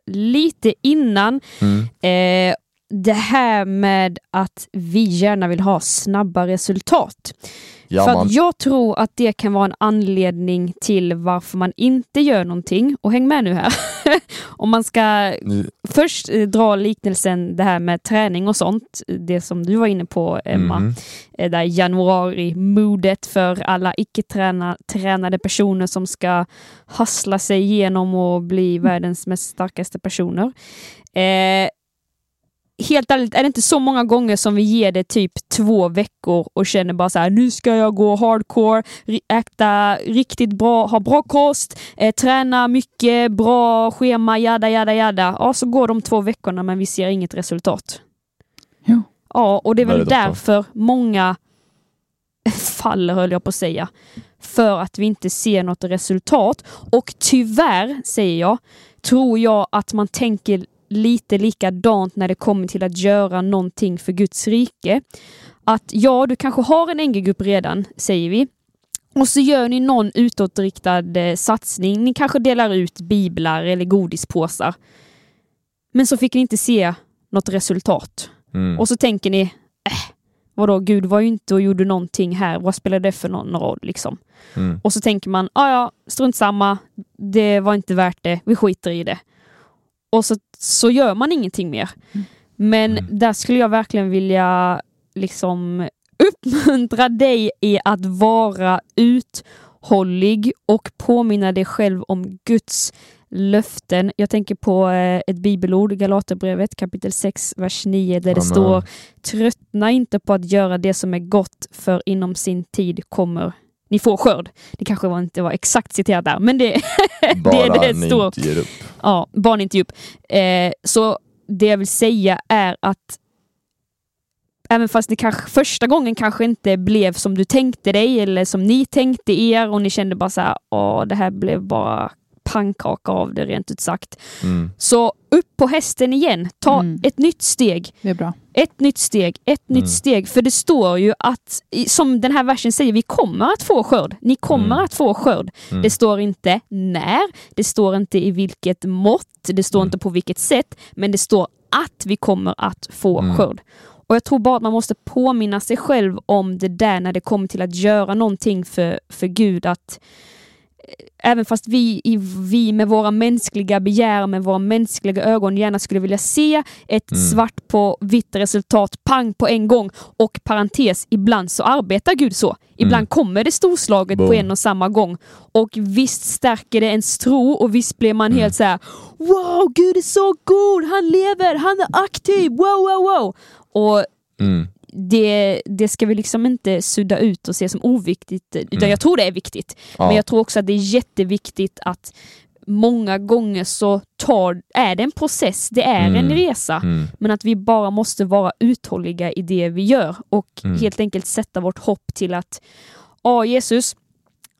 lite innan.
Mm.
Eh, det här med att vi gärna vill ha snabba resultat.
Ja,
För att jag tror att det kan vara en anledning till varför man inte gör någonting. Och häng med nu här. Om man ska
Nu-
först eh, dra liknelsen det här med träning och sånt. Det som du var inne på Emma.
Mhm.
Eh, där januari-modet för alla icke-tränade personer som ska hassla sig igenom och bli världens mest starkaste personer. Eh, helt ärligt, är det inte så många gånger som vi ger det typ två veckor och känner bara så här, nu ska jag gå hardcore, äta riktigt bra, ha bra kost, eh, träna mycket, bra schema, jada jada jada. Ja, så går de två veckorna men vi ser inget resultat.
Jo.
Ja, och det är väl
Väldigt ofta.
därför många faller, höll jag på att säga. För att vi inte ser något resultat. Och tyvärr, säger jag, tror jag att man tänker lite likadant när det kommer till att göra någonting för Guds rike. Att ja, du kanske har en NG-grupp redan, säger vi. Och så gör ni någon utåtriktad eh, satsning. Ni kanske delar ut biblar eller godispåsar. Men så fick ni inte se något resultat.
Mm.
Och så tänker ni, äh, vadå, Gud var ju inte och gjorde någonting här, vad spelar det för någon roll liksom?
Mm.
Och så tänker man, ja ja, strunt samma, det var inte värt det, vi skiter i det. Och så, så gör man ingenting mer. Men
Mm.
där skulle jag verkligen vilja liksom uppmuntra dig i att vara uthållig och påminna dig själv om Guds löften. Jag tänker på eh, ett bibelord, Galaterbrevet kapitel 6, vers 9, där det
Amen.
står Tröttna inte på att göra det som är gott, för inom sin tid kommer ni får skörd. Det kanske var inte var exakt citerat där, men det,
Bara
det
ni
står.
inte ger upp.
Ja, barn inte ge upp. Eh, så det jag vill säga är att även fast det kanske första gången kanske inte blev som du tänkte dig eller som ni tänkte er och ni kände bara så här, åh, det här blev bara pannkaka av det rent ut sagt.
Mm.
Så upp på hästen igen, ta
Mm.
ett nytt steg.
Det är bra.
Ett nytt steg, ett
Mm.
nytt steg. För det står ju att, som den här versen säger, vi kommer att få skörd. Ni kommer
Mm.
att få skörd.
Mm.
Det står inte när, det står inte i vilket mått, det står
Mm.
inte på vilket sätt, men det står att vi kommer att få
Mm.
skörd. Och jag tror bara att man måste påminna sig själv om det där när det kommer till att göra någonting för, för Gud. att även fast vi, i, vi med våra mänskliga begär, med våra mänskliga ögon gärna skulle vilja se ett
Mm.
svart på vitt resultat, pang på en gång. Och parentes, ibland så arbetar Gud så. Ibland
Mm.
kommer det storslaget på
Boom.
en och samma gång. Och visst stärker det ens tro och visst blir man
Mm.
helt så här: Wow, Gud är så god, han lever, han är aktiv, wow, wow, wow. Och
Mm.
Det, det ska vi liksom inte sudda ut och se som oviktigt, utan
Mm.
jag tror det är viktigt.
Ja.
Men jag tror också att det är jätteviktigt att många gånger så tar, är det en process, det är en
Mm.
resa.
Mm.
Men att vi bara måste vara uthålliga i det vi gör och
Mm.
helt enkelt sätta vårt hopp till att Ja Jesus,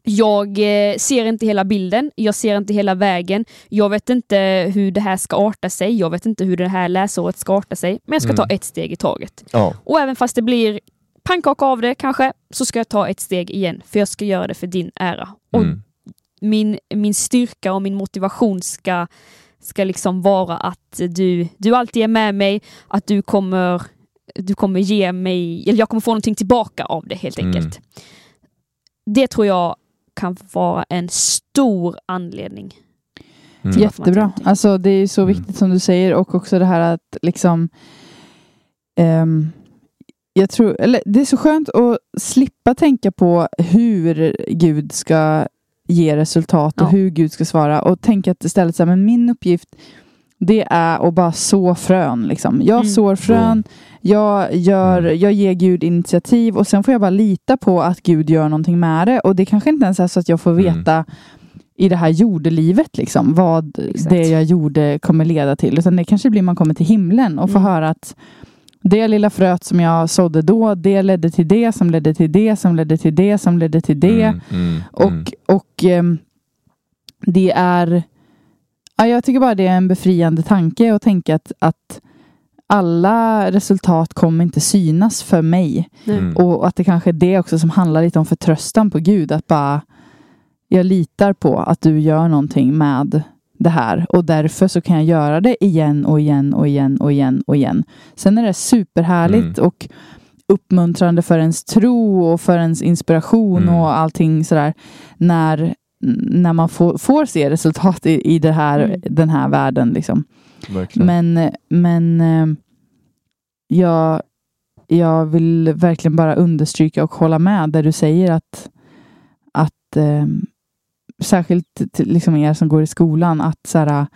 jag eh, ser inte hela bilden, jag ser inte hela vägen, jag vet inte hur det här ska arta sig, jag vet inte hur det här läsåret ska arta sig, men jag ska ta
Mm.
ett steg i taget.
Ja.
Och även fast det blir pannkaka av det kanske, så ska jag ta ett steg igen, för jag ska göra det för din ära. Och
Mm.
min, min styrka och min motivation ska, ska liksom vara att du, du alltid är med mig, att du kommer, du kommer ge mig, eller jag kommer få någonting tillbaka av det helt
Mm.
enkelt. Det tror jag kan vara en stor anledning.
Mm.
Jättebra. Alltså det är så
Mm.
viktigt som du säger och också det här att liksom ehm, jag tror, eller det är så skönt att slippa tänka på hur Gud ska ge resultat och
Ja.
hur Gud ska svara och tänka att istället så här, men min uppgift det är att bara så frön. Liksom. Jag
Mm.
sår frön, jag, gör,
Mm.
jag ger Gud initiativ och sen får jag bara lita på att Gud gör någonting med det. Och det kanske inte ens är så att jag får
Mm.
veta i det här jordelivet liksom, vad
Exakt.
det jag gjorde kommer leda till. Utan det kanske blir man kommer till himlen och får
Mm.
höra att det lilla fröet som jag sådde då, det ledde till det som ledde till det som ledde till det som ledde till det.
Mm. Mm.
Och, och ehm, det är... Ja, jag tycker bara det är en befriande tanke att tänka att, att alla resultat kommer inte synas för mig.
Mm.
Och att det kanske är det också som handlar lite om förtröstan på Gud. Att bara, jag litar på att du gör någonting med det här och därför så kan jag göra det igen och igen och igen och igen och igen. Sen är det superhärligt
Mm.
och uppmuntrande för ens tro och för ens inspiration
Mm.
och allting sådär när, när man får, får se resultat i, i det här,
Mm.
den här världen. Liksom.
Verkligen.
Men, men eh, jag, jag vill verkligen bara understryka och hålla med där du säger att, att eh, särskilt till liksom er som går i skolan, att så här,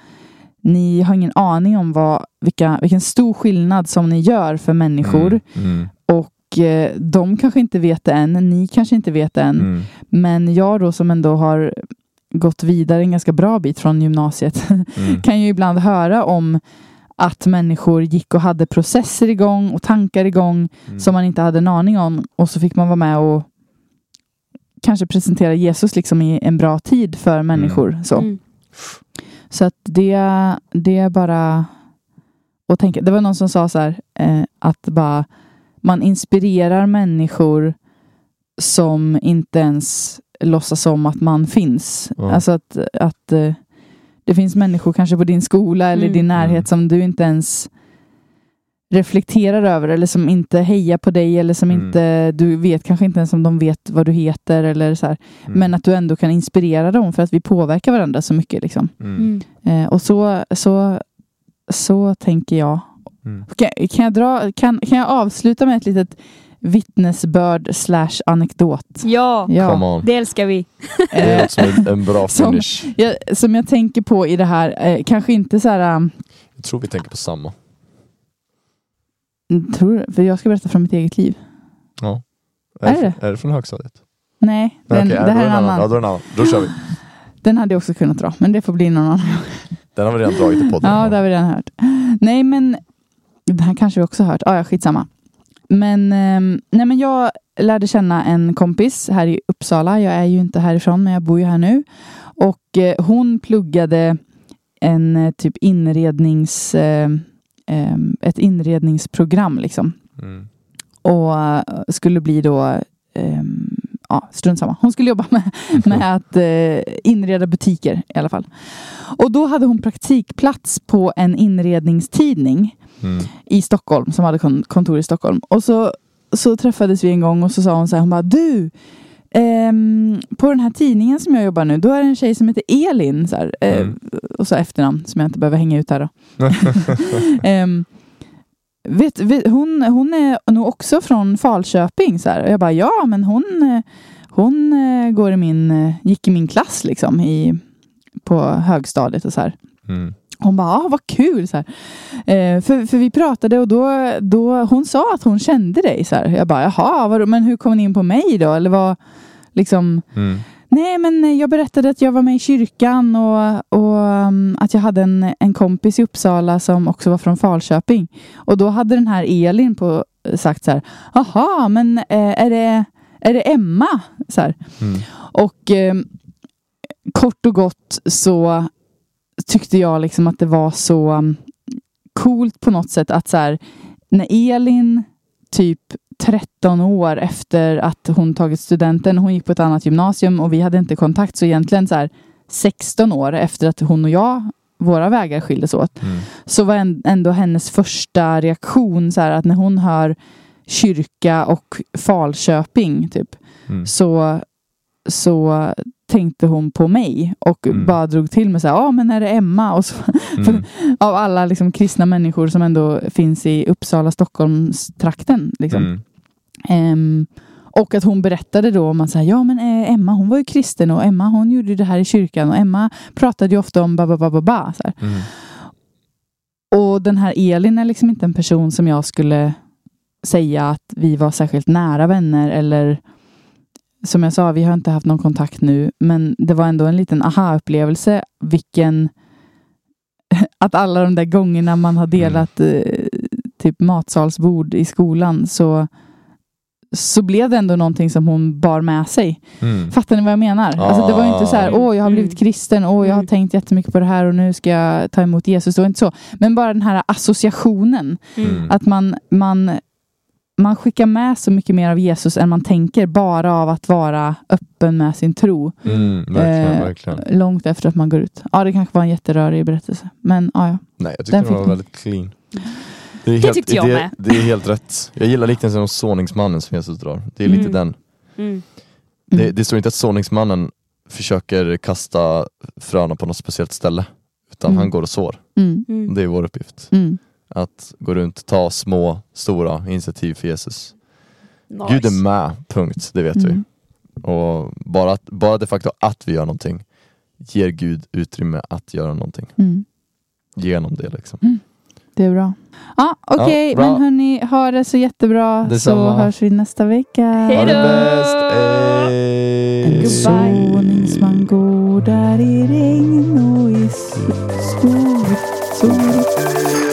ni har ingen aning om vad, vilka, vilken stor skillnad som ni gör för människor.
Mm. Mm.
Och de kanske inte vet det än, ni kanske inte vet det än.
Mm.
Men jag då som ändå har gått vidare en ganska bra bit från gymnasiet
Mm.
kan ju ibland höra om att människor gick och hade processer igång och tankar igång
Mm.
som man inte hade en aning om och så fick man vara med och kanske presentera Jesus liksom i en bra tid för människor. Så,
Mm.
så att det, det är bara att tänka. Det var någon som sa så här eh, att bara man inspirerar människor som inte ens låtsas om att man finns.
Ja.
Alltså att, att eh, det finns människor kanske på din skola eller
Mm.
din närhet
Mm.
som du inte ens reflekterar över eller som inte hejar på dig eller som
Mm.
inte, du vet kanske inte ens om de vet vad du heter eller så här.
Mm.
Men att du ändå kan inspirera dem för att vi påverkar varandra så mycket. Liksom.
Mm.
Mm.
Eh, och så, så, så tänker jag.
Mm.
Kan, kan, jag dra, kan, kan jag avsluta med ett litet vittnesbörd slash anekdot?
Ja,
Come
Ja,
on.
det älskar vi.
Det
eh,
låter som en, en bra
Som-
finish.
jag, som jag tänker på i det här, eh, kanske inte så här, um,
Jag tror vi tänker på samma.
tror, för jag ska berätta från mitt eget liv.
Ja.
Är
det,
det?
är det från högstadiet?
Nej,
Nej,
den,
okej,
det här är en
Ja,
annan.
då är det en annan. Då kör vi.
Den hade jag också kunnat dra, men det får bli någon annan.
Den har vi redan dragit i podden.
Ja, det har vi redan hört. Nej, men den här kanske vi också har hört. Ah, ja, skitsamma. Men, ehm, nej, men jag lärde känna en kompis här i Uppsala. Jag är ju inte härifrån, men jag bor ju här nu. Och eh, hon pluggade en eh, typ inrednings... Eh, ehm, ett inredningsprogram liksom.
Mm.
Och eh, skulle bli då... ehm, ja, strunt samma. Hon skulle jobba med, med att eh, inreda butiker i alla fall. Och då hade hon praktikplats på en inredningstidning
Mm.
i Stockholm som hade kon- kontor i Stockholm. Och så, så träffades vi en gång och så sa hon så här, hon bara du, ehm, på den här tidningen som jag jobbar nu, då är det en tjej som heter Elin. Så här, eh,
Mm.
Och så efternamn som jag inte behöver hänga ut här då. Ehm, vet, vet, hon, hon är nog också från Falköping. Så här. Och jag bara, ja men hon, hon eh, går i min, gick i min klass liksom i, på högstadiet och så här.
Mm.
Hon bara, ah, vad kul. Så. Eh, för, för vi pratade och då, då hon sa att hon kände dig. Så här. Jag bara, jaha, vadå, men hur kom ni in på mig då? Eller vad, liksom,
Mm.
nej men jag berättade att jag var med i kyrkan och, och um, att jag hade en, en kompis i Uppsala som också var från Falköping. Och då hade den här Elin på, sagt så här, jaha, men eh, är, det, är det Emma? Så.
Mm.
Och eh, kort och gott så tyckte jag liksom att det var så um, coolt på något sätt att så här, när Elin typ 13 år efter att hon tagit studenten, hon gick på ett annat gymnasium och vi hade inte kontakt så egentligen så här 16 år efter att hon och jag, våra vägar skildes åt,
Mm.
så var ändå hennes första reaktion så här att när hon hör kyrka och Falköping typ
Mm.
så, så tänkte hon på mig och
Mm.
bara drog till med så här, ja men är det Emma? Och så,
Mm.
av alla liksom kristna människor som ändå finns i Uppsala, Stockholmstrakten. Liksom. Ehm, och att hon berättade då om att så här, ja men eh, Emma hon var ju kristen och Emma hon gjorde ju det här i kyrkan och Emma pratade ju ofta om ba ba ba ba ba. Så.
Mm.
Och den här Elin är liksom inte en person som jag skulle säga att vi var särskilt nära vänner eller som jag sa, vi har inte haft någon kontakt nu, men det var ändå en liten aha-upplevelse vilken att alla de där gångerna man har delat eh, typ matsalsbord i skolan så så blev det ändå någonting som hon bar med sig.
Mm.
Fattar ni vad jag menar? Alltså det var ju inte så här,
Mm.
åh jag har blivit
Mm.
kristen, åh jag har
Mm.
tänkt jättemycket på det här och nu ska jag ta emot Jesus. Det var inte så. Men bara den här associationen,
Mm.
att man, man, man skickar med så mycket mer av Jesus än man tänker, bara av att vara öppen med sin tro.
Mm. Verkligen,
Eh,
verkligen.
Långt efter att man går ut. Ja, det kanske var en jätterörig berättelse. Men ja, ja.
Nej, jag tyckte
Den
den var väldigt clean. Det, är
Det tyckte jag
det,
med.
Det är helt rätt. Jag gillar liknelsen om såningsmannen som Jesus drar. Det är lite
Mm.
den.
Mm.
Det,
Mm.
det står inte att såningsmannen försöker kasta fröna på något speciellt ställe. Utan
Mm.
han går och sår.
Mm.
Mm.
Det är vår uppgift.
Mm.
Att gå runt, ta små, stora initiativ för Jesus.
Nice.
Gud är med, punkt. Det vet vi.
Mm.
Och bara, att, bara det faktum att vi gör någonting ger Gud utrymme att göra någonting.
Mm.
Genom det liksom.
Det är bra. Ja, okej,
Ja, bra.
men hörni, ha det så jättebra
Detsamma.
så hörs vi nästa vecka.
Hej då!
En går där i regn och i skog. sol.